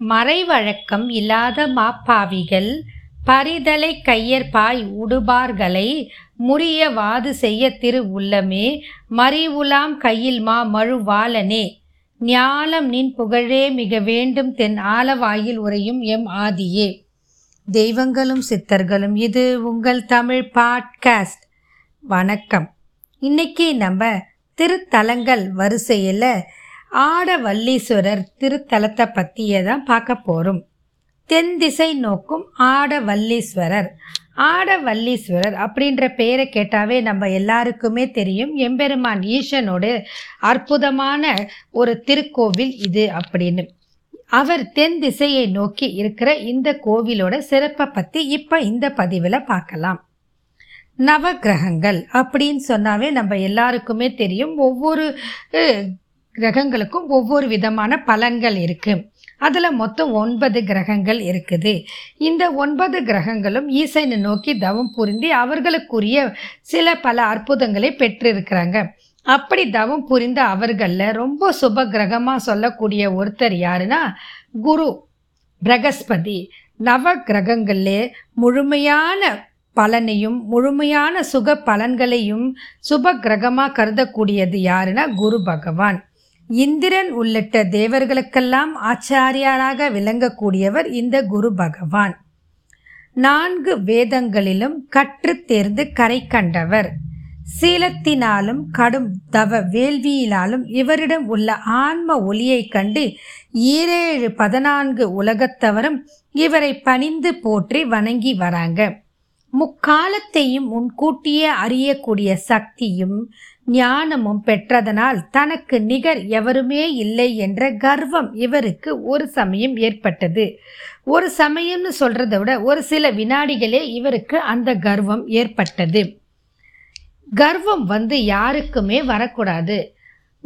மறைவழக்கம் இல்லாத மாப்பாவிகள் பரிதலை கையற்பாய் உடுபார்களை முறிய வாது செய்ய திரு உள்ளமே மறிவுலாம் கையில் மா மழுவாளனே ஞானம் நின் புகழே மிக வேண்டும் தென் ஆலவாயில் உரையும் எம் ஆதியே. தெய்வங்களும் சித்தர்களும் இது உங்கள் தமிழ் பாட்காஸ்ட். வணக்கம். இன்னைக்கு நம்ம திருத்தலங்கள் வரிசையில் ஆடவல்லீஸ்வரர் திருத்தலத்தை பற்றியே தான் பார்க்க போகிறோம் தென் திசை நோக்கும் ஆடவல்லீஸ்வரர். ஆடவல்லீஸ்வரர் அப்படின்ற பெயரை கேட்டாவே நம்ம எல்லாருக்குமே தெரியும். எம்பெருமான் ஈசனோட அற்புதமான ஒரு திருக்கோவில் இது அப்படின்னு. அவர் தென் திசையை நோக்கி இருக்கிற இந்த கோவிலோட சிறப்பை பற்றி இப்போ இந்த பதிவில் பார்க்கலாம். நவகிரகங்கள் அப்படின்னு சொன்னாவே நம்ம எல்லாருக்குமே தெரியும். ஒவ்வொரு கிரகங்களுக்கும் ஒவ்வொரு விதமான பலன்கள் இருக்குது அதில் மொத்தம் ஒன்பது கிரகங்கள் இருக்குது. இந்த ஒன்பது கிரகங்களும் ஈசனை நோக்கி தவம் புரிந்து அவர்களுக்குரிய சில பல அற்புதங்களை பெற்றிருக்கிறாங்க. அப்படி தவம் புரிந்த அவர்களில் ரொம்ப சுப கிரகமாக சொல்லக்கூடிய ஒருத்தர் யாருன்னா குரு பிரகஸ்பதி. நவ கிரகங்களிலே முழுமையான பலனையும் முழுமையான சுக பலன்களையும் சுப கிரகமாக கருதக்கூடியது யாருன்னா குரு பகவான். இந்திரன் உள்ளிட்ட தேவர்களுக்கெல்லாம் ஆச்சாரியாராக விளங்கக்கூடியவர் இந்த குரு பகவான். நான்கு வேதங்களிலும் கற்று தேர்ந்து கரை கண்டவர். சீலத்தினாலும் கடும் தவ வேள்வியினாலும் இவரிடம் உள்ள ஆன்ம ஒளியைக் கண்டு ஈரேழு பதினான்கு உலகத்தவரும் இவரை பணிந்து போற்றி வணங்கி வராங்க. முக்காலத்தையும் முன்கூட்டியே அறியக்கூடிய சக்தியும் ஞானமும் பெற்றதனால் தனக்கு நிகர் எவருமே இல்லை என்ற கர்வம் இவருக்கு ஒரு சமயம் ஏற்பட்டது. ஒரு சமயம்னு சொல்றதை விட ஒரு சில வினாடிகளே இவருக்கு அந்த கர்வம் ஏற்பட்டது. கர்வம் வந்து யாருக்குமே வரக்கூடாது.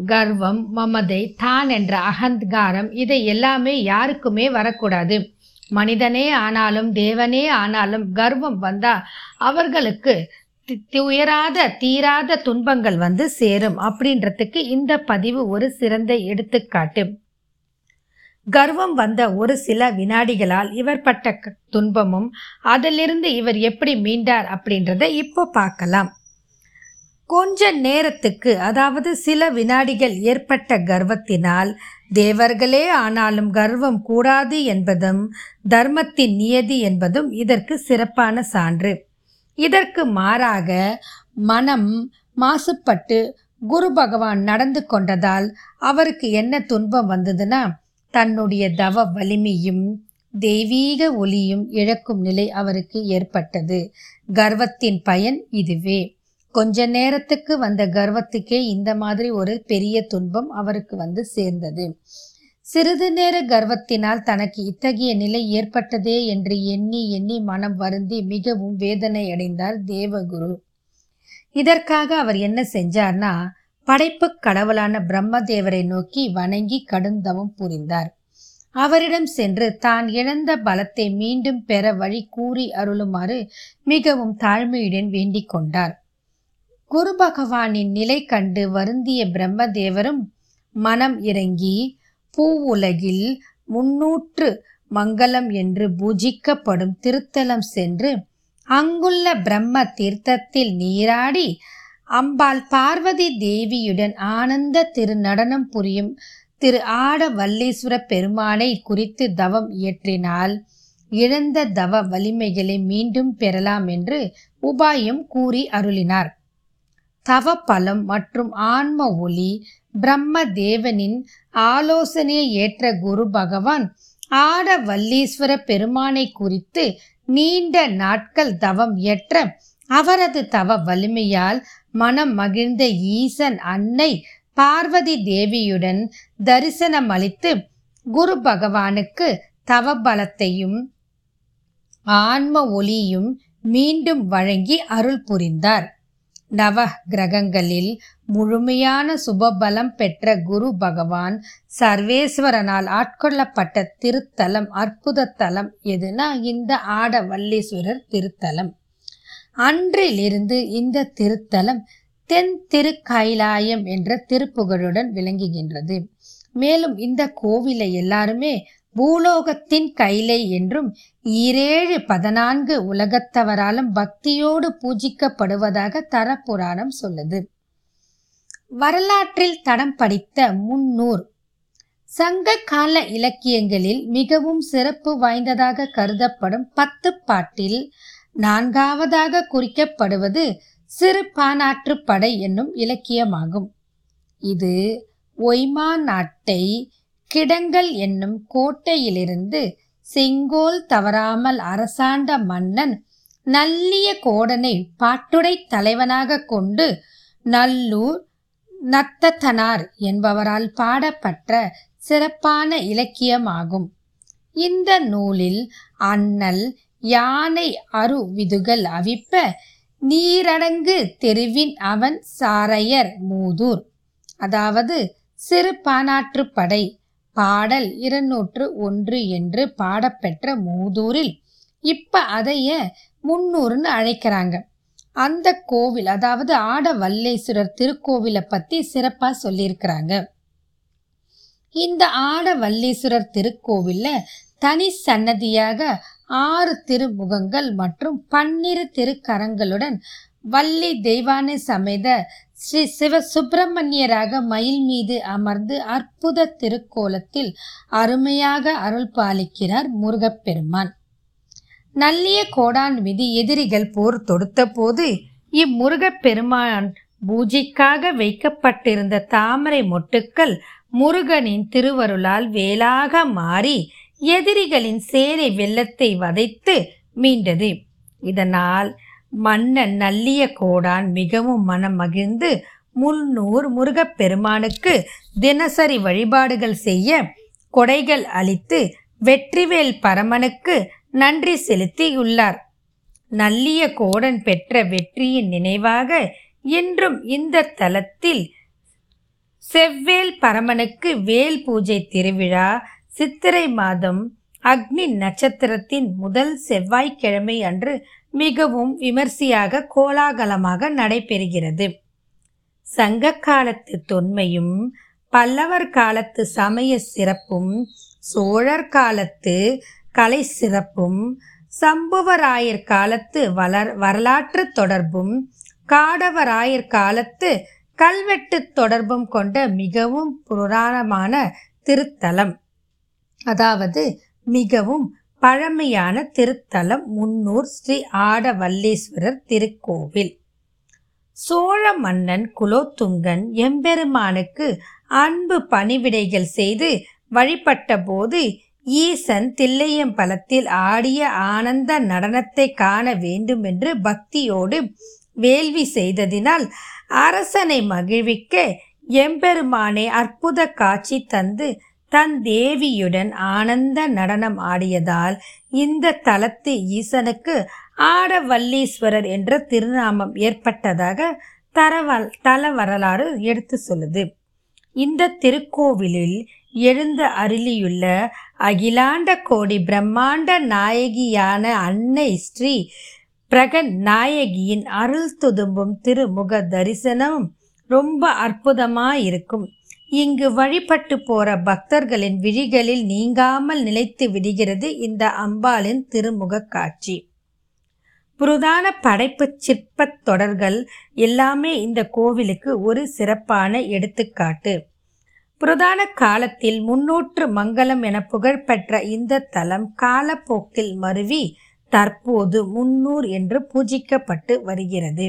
கர்வம் மமதை தான் என்ற அகங்காரம் இதை எல்லாமே யாருக்குமே வரக்கூடாது. மனிதனே ஆனாலும் தேவனே ஆனாலும் கர்வம் வந்தா அவர்களுக்கு துயராத தீராத துன்பங்கள் வந்து சேரும் அப்படின்றதுக்கு இந்த பதிவு ஒரு சிறந்த எடுத்துக்காட்டு. கர்வம் வந்த ஒரு சில வினாடிகளால் இவர் பட்ட துன்பமும் அதிலிருந்து இவர் எப்படி மீண்டார் அப்படின்றத இப்போ பார்க்கலாம். கொஞ்ச நேரத்துக்கு அதாவது சில வினாடிகள் ஏற்பட்ட கர்வத்தினால் தேவர்களே ஆனாலும் கர்வம் கூடாது என்பதும் தர்மத்தின் நியதி என்பதும் இதற்கு சிறப்பான சான்று. இதற்கு மாறாக மனம் மாசுபட்டு குரு பகவான் நடந்து கொண்டதால் அவருக்கு என்ன துன்பம் வந்ததுன்னா தன்னுடைய தவ வலிமையும் தெய்வீக ஒளியும் இழக்கும் நிலை அவருக்கு ஏற்பட்டது. கர்வத்தின் பயன் இதுவே. கொஞ்ச நேரத்துக்கு வந்த கர்வத்துக்கே இந்த மாதிரி ஒரு பெரிய துன்பம் அவருக்கு வந்து சேர்ந்தது. சிறிது நேர கர்வத்தினால் தனக்கு இத்தகைய நிலை ஏற்பட்டதே என்று எண்ணி எண்ணி மனம் வருந்தி மிகவும் வேதனை அடைந்தார் தேவகுரு. இதற்காக அவர் என்ன செஞ்சார்னா படைப்பு கடவுளான பிரம்மதேவரை நோக்கி வணங்கி கடுந்தவம் புரிந்தார். அவரிடம் சென்று தான் இழந்த பலத்தை மீண்டும் பெற வழி கூறி அருளுமாறு மிகவும் தாழ்மையுடன் வேண்டிக் கொண்டார். குரு பகவானின் நிலை கண்டு வருந்திய பிரம்மதேவரும் மனம் இறங்கி பூவுலகில் முன்னூற்று மங்களம் என்று பூஜிக்கப்படும் திருத்தலம் சென்று அங்குள்ள பிரம்ம தீர்த்தத்தில் நீராடி அம்பாள் பார்வதி தேவியுடன் ஆனந்த திருநடனம் புரியும் திரு ஆட வல்லீஸ்வர பெருமானை குறித்து தவம் இயற்றினால் இழந்த தவ வலிமைகளை மீண்டும் பெறலாம் என்று உபாயம் கூறி அருளினார். தவ பலம் மற்றும் ஆன்ம ஒளி பிரம்ம தேவனின் ஆலோசனையை ஏற்ற குரு பகவான் ஆட வல்லீஸ்வர பெருமானை குறித்து நீண்ட நாட்கள் தவம் ஏற்ற அவரது தவ வலிமையால் மனம் மகிழ்ந்த ஈசன் அன்னை பார்வதி தேவியுடன் தரிசனமளித்து குரு பகவானுக்கு தவ பலத்தையும் ஆன்ம ஒளியும் மீண்டும் வழங்கி அருள் புரிந்தார். நவ கிரகங்களில் முழுமையான சுபபலம் பெற்ற குரு பகவான் சர்வேஸ்வரனால் ஆட்கொள்ளப்பட்ட திருத்தலம் அற்புத தலம் எதுனா இந்த ஆடவல்லீஸ்வரர் திருத்தலம். அன்றிலிருந்து இந்த திருத்தலம் தென் திருக்கைலாயம் என்ற திருப்புகழுடன் விளங்குகின்றது. மேலும் இந்த கோவிலை எல்லாருமே பூலோகத்தின் கைலை என்றும் ஈரேழு பதினான்கு உலகத்தவராலும் பக்தியோடு பூஜிக்கப்படுவதாக தரப்புராணம் சொல்லுது. வரலாற்றில் தடம் படித்த முன்னூர். சங்க கால இலக்கியங்களில் மிகவும் சிறப்பு வாய்ந்ததாக கருதப்படும் பத்து பாட்டில் நான்காவதாக குறிக்கப்படுவது சிறு பானாற்று படை என்னும் இலக்கியமாகும். இது ஒய்மா நாட்டை கிடங்கல் என்னும் கோட்டையிலிருந்து செங்கோல் தவறாமல் அரசாண்ட மன்னன் நல்லிய கோடனை பாட்டுடை தலைவனாக கொண்டு நல்லூர் நத்தத்தனார் என்பவரால் பாடப்பட்ட சிறப்பான இலக்கியமாகும். இந்த நூலில் அண்ணல் யானை அரு விதுகள் அவிப்ப நீரடங்கு தெருவின் அவன் சாரையர் மூதூர். அதாவது சிறு பானாற்றுப்படை பாடல் இருநூற்று ஒன்று என்று பாடப்பெற்ற மூதூரில் இப்ப அதைய முன்னூறுன்னு அழைக்கிறாங்க. அந்த கோவில் அதாவது ஆட வல்லேஸ்வரர் திருக்கோவிலை பத்தி சிறப்பா சொல்லியிருக்கிறாங்க. இந்த ஆட வல்லீஸ்வரர் திருக்கோவில்ல தனி சன்னதியாக ஆறு திருமுகங்கள் மற்றும் பன்னிரு திருக்கரங்களுடன் வள்ளி தெய்வானை சமேத ஸ்ரீ சிவ சுப்பிரமணியராக மயில் மீது அமர்ந்து அற்புத திருக்கோலத்தில் அருமையாக அருள் பாலிக்கிறார் முருகப்பெருமான். நல்லிய கோடான் மீது எதிரிகள் போர் தொடுத்த போது இம்முருகப்பெருமான் பூஜைக்காக வைக்கப்பட்டிருந்த தாமரை மொட்டுக்கள் முருகனின் திருவருளால் வேலாக மாறி எதிரிகளின் சேனை வெள்ளத்தை வதைத்து மீண்டது. இதனால் மன்னன் நல்லிய கோடான் மிகவும் மனம் மகிழ்ந்து முன்னூர் முருகப்பெருமானுக்கு தினசரி வழிபாடுகள் செய்ய கொடைகள் அளித்து வெற்றிவேல் பரமனுக்கு நன்றி செலுத்தியுள்ளார். நல்லிய கோடன் பெற்ற வெற்றியின் நினைவாக இன்றும் இந்த தலத்தில் செவ்வேல் பரமனுக்கு வேல் பூஜை திருவிழா சித்திரை மாதம் அக்னி நட்சத்திரத்தின் முதல் செவ்வாய்க்கிழமை அன்று மிகவும் விமர்சையாக கோலாகலமாக நடைபெறுகிறது. சங்க காலத்து தொன்மையும் பல்லவர் காலத்து சமய சிறப்பும் சோழர் காலத்து கலை சிறப்பும் சம்புவராயர் காலத்து வளர் வரலாற்று தொடர்பும் காடவராயர் காலத்து கல்வெட்டு தொடர்பும் கொண்ட மிகவும் புராணமான திருத்தலம். அதாவது மிகவும் பழமையான திருத்தலம் முன்னூர் ஸ்ரீ ஆடவல்லீஸ்வரர் திருக்கோவில். சோழ மன்னன் குலோத்துங்கன் எம்பெருமானுக்கு அன்பு பணிவிடைகள் செய்து வழிபட்ட போது ஈசன் தில்லையம்பலத்தில் ஆடிய ஆனந்த நடனத்தை காண வேண்டுமென்று பக்தியோடு வேள்வி செய்ததினால் அரசனை மகிழ்விக்க எம்பெருமானை அற்புத காட்சி தந்து தன் தேவியுடன் ஆனந்த நடனம் ஆடியதால் இந்த தலத்து ஈசனுக்கு ஆடவல்லீஸ்வரர் என்ற திருநாமம் ஏற்பட்டதாக தரவல் தல வரலாறு எடுத்து சொல்லுது. இந்த திருக்கோவிலில் எழுந்த அருளியுள்ள அகிலாண்ட கோடி பிரம்மாண்ட நாயகியான அன்னை ஸ்ரீ பிரகன் நாயகியின் அருள் துதும்பும் திருமுக தரிசனம் ரொம்ப அற்புதமாக இருக்கும் இங்கு வழிபட்டு போற பக்தர்களின் விழிகளில் நீங்காமல் நிலைத்து விடுகிறது இந்த அம்பாளின் திருமுக காட்சி. புரதான படைப்பு சிற்பத் தொடர்கள் எல்லாமே இந்த கோவிலுக்கு ஒரு சிறப்பான எடுத்துக்காட்டு. புரதான காலத்தில் முன்னூற்று மங்கலம் என புகழ்பெற்ற இந்த தலம் காலப்போக்கில் மருவி தற்போது முன்னூர் என்று பூஜிக்கப்பட்டு வருகிறது.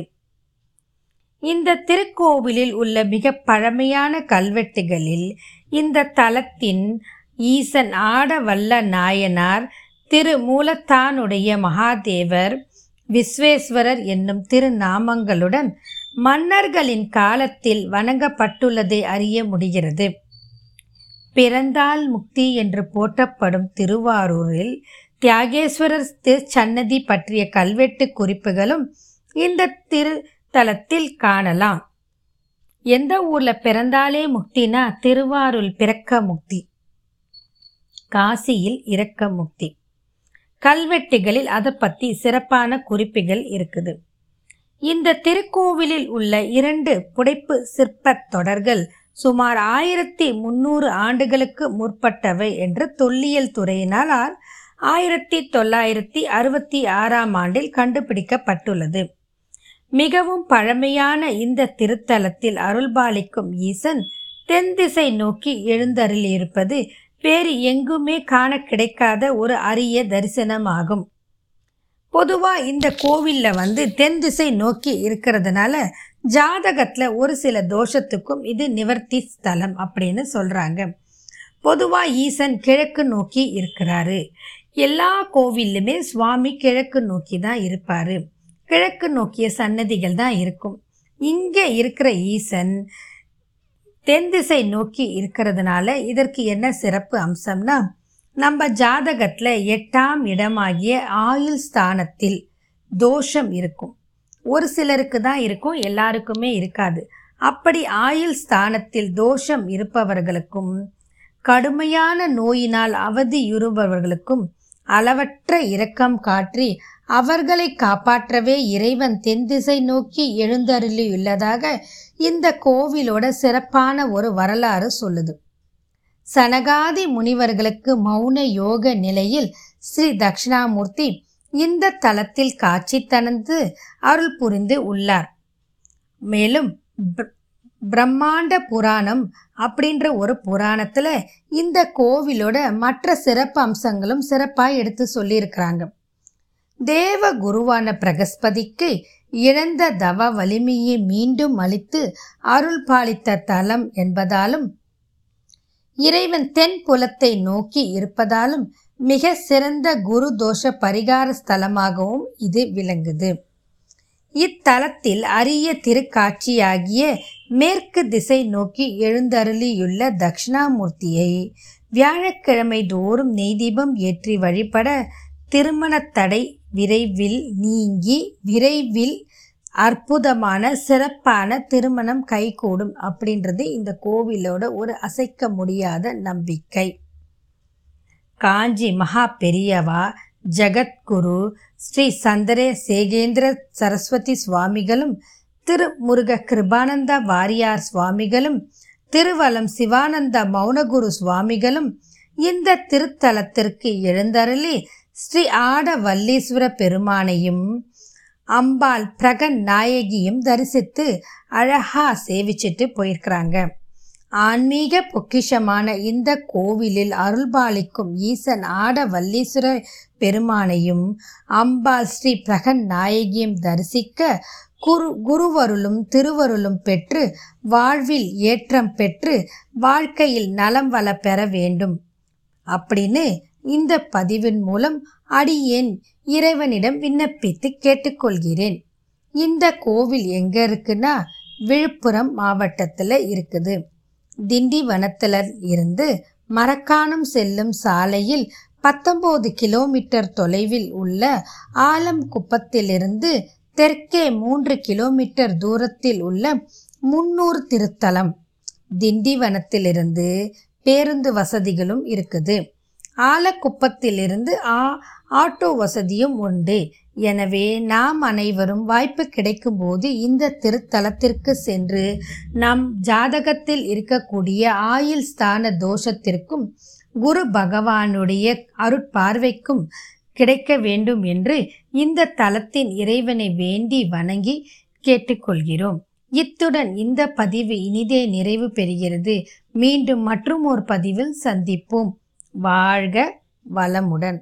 இந்த திருக்கோவிலில் உள்ள மிக பழமையான கல்வெட்டுகளில் இந்த தலத்தின் ஈசன் ஆடவல்ல நாயனார் திரு மூலத்தானுடைய மகாதேவர் விஸ்வேஸ்வரர் என்னும் திருநாமங்களுடன் மன்னர்களின் காலத்தில் வணங்கப்பட்டுள்ளதை அறிய முடிகிறது. பிறந்தால் முக்தி என்று போற்றப்படும் திருவாரூரில் தியாகேஸ்வரர் திருச்சன்னதி பற்றிய கல்வெட்டு குறிப்புகளும் இந்த திரு தளத்தில் காணலாம். எந்த ஊர்ல பிறந்தாலே முக்தினா திருவாரூர் பிறக்க முக்தி. காசியில் இறக்க முக்தி. கல்வெட்டுகளில் அதை பற்றி சிறப்பான குறிப்புகள் இருக்குது. இந்த திருக்கோவிலில் உள்ள இரண்டு புடைப்பு சிற்பத் தொடர்கள் சுமார் ஆயிரத்தி முன்னூறு ஆண்டுகளுக்கு முற்பட்டவை என்று தொல்லியல் துறையினால் ஆயிரத்தி தொள்ளாயிரத்தி அறுபத்தி ஆறாம் ஆண்டில் கண்டுபிடிக்கப்பட்டுள்ளது. மிகவும் பழமையான இந்த திருத்தலத்தில் அருள்பாலிக்கும் ஈசன் தென் திசை நோக்கி எழுந்தருளியிருப்பது வேறு எங்குமே காண கிடைக்காத ஒரு அரிய தரிசனமாகும். பொதுவாக இந்த கோவிலில் வந்து தென் திசை நோக்கி இருக்கிறதுனால ஜாதகத்தில் ஒரு சில தோஷத்துக்கும் இது நிவர்த்தி ஸ்தலம் அப்படின்னு சொல்கிறாங்க பொதுவாக ஈசன் கிழக்கு நோக்கி இருக்கிறாரு. எல்லா கோவில்லுமே சுவாமி கிழக்கு நோக்கி தான் இருப்பார். கிழக்கு நோக்கிய சன்னதிகள் தான் இருக்கும். இங்கே இருக்கிற ஈசன் தென் திசை நோக்கி இருக்கிறதுனால இதற்கு என்ன சிறப்பு அம்சம்னா நம்ம ஜாதகத்தில் எட்டாம் இடமாகிய ஆயுள் ஸ்தானத்தில் தோஷம் இருக்கும். ஒரு சிலருக்கு தான் இருக்கும் எல்லாருக்குமே இருக்காது. அப்படி ஆயுள் ஸ்தானத்தில் தோஷம் இருப்பவர்களுக்கும் கடுமையான நோயினால் அவதியுறுபவர்களுக்கும் அளவற்ற இரக்கம் காற்றி அவர்களை காப்பாற்றவே இறைவன் தென் திசை நோக்கி எழுந்தருளியுள்ளதாக இந்த கோவிலோட சிறப்பான ஒரு வரலாறு சொல்லுது. சனகாதி முனிவர்களுக்கு மௌன யோக நிலையில் ஸ்ரீ தட்சிணாமூர்த்தி இந்த தலத்தில் காட்சி தனந்து அருள் புரிந்து உள்ளார். மேலும் பிரம்மாண்ட புராணம் அப்படின்ற ஒரு புராணத்தில் இந்த கோவிலோட மற்ற சிறப்பு அம்சங்களும் சிறப்பாக எடுத்து சொல்லியிருக்கிறாங்க. தேவ குருவான பிரகஸ்பதிக்கு இழந்த தவ வலிமையை மீண்டும் அளித்து அருள் பாலித்த தலம் என்பதாலும் இறைவன் தென் புலத்தை நோக்கி இருப்பதாலும் மிக சிறந்த குரு தோஷ பரிகார ஸ்தலமாகவும் இது விளங்குது. இத்தலத்தில் அரிய திருக்காட்சியாகிய மேற்கு திசை நோக்கி எழுந்தருளியுள்ள தட்சிணாமூர்த்தியை வியாழக்கிழமை தோறும் நெய்தீபம் ஏற்றி வழிபட திருமண தடை விரைவில் நீங்கி விரைவில் அற்புதமான சிறப்பான திருமணம் கைகூடும் அப்படின்றது இந்த கோவிலோட ஒரு அசைக்க முடியாத நம்பிக்கை. காஞ்சி மகா பெரியவா ஜகத்குரு ஸ்ரீ சந்தரே சேகேந்திர சரஸ்வதி சுவாமிகளும் திருமுருக கிருபானந்த வாரியார் சுவாமிகளும் திருவலம் சிவானந்த மௌனகுரு சுவாமிகளும் இந்த திருத்தலத்திற்கு எழுந்தருளி ஸ்ரீ ஆட வல்லீஸ்வர பெருமானையும் அம்பாள் பிரகன் நாயகியும் தரிசித்து அழகா சேவிச்சிட்டு போயிருக்கிறாங்க. ஆன்மீக பொக்கிஷமான இந்த கோவிலில் அருள்பாலிக்கும் ஈசன் ஆட வல்லீஸ்வர பெருமானையும் அம்பாள் ஸ்ரீ பிரகன் நாயகியும் தரிசிக்க குரு குருவருளும் திருவருளும் பெற்று வாழ்வில் ஏற்றம் பெற்று வாழ்க்கையில் நலம் வள பெற வேண்டும். அப்படின்னு இந்த பதிவின் மூலம் அடியேன் இறைவனிடம் விண்ணப்பித்து கேட்டுக்கொள்கிறேன். இந்த கோவில் எங்க இருக்குன்னா விழுப்புரம் மாவட்டத்தில் இருக்குது. திண்டிவனத்தில் இருந்து மரக்காணம் செல்லும் சாலையில் பத்தொம்போது கிலோமீட்டர் தொலைவில் உள்ள ஆலம் குப்பத்திலிருந்து தெற்கே மூன்று கிலோமீட்டர் தூரத்தில் உள்ள முன்னூர் திருத்தலம். திண்டிவனத்திலிருந்து பேருந்து வசதிகளும் இருக்குது. ஆலக்குப்பத்திலிருந்து ஆ ஆட்டோ வசதியும் உண்டு. எனவே நாம் அனைவரும் வாய்ப்பு கிடைக்கும்போது இந்த திருத்தலத்திற்கு சென்று நம் ஜாதகத்தில் இருக்கக்கூடிய ஆயுள் ஸ்தான தோஷத்திற்கும் குரு பகவானுடைய அருட்பார்வைக்கும் கிடைக்க வேண்டும் என்று இந்த தலத்தின் இறைவனை வேண்டி வணங்கி கேட்டுக்கொள்கிறோம். இத்துடன் இந்த பதிவு இனிதே நிறைவு பெறுகிறது. மீண்டும் மற்றும் ஒரு பதிவில் சந்திப்போம். வாழ்க வளமுடன்.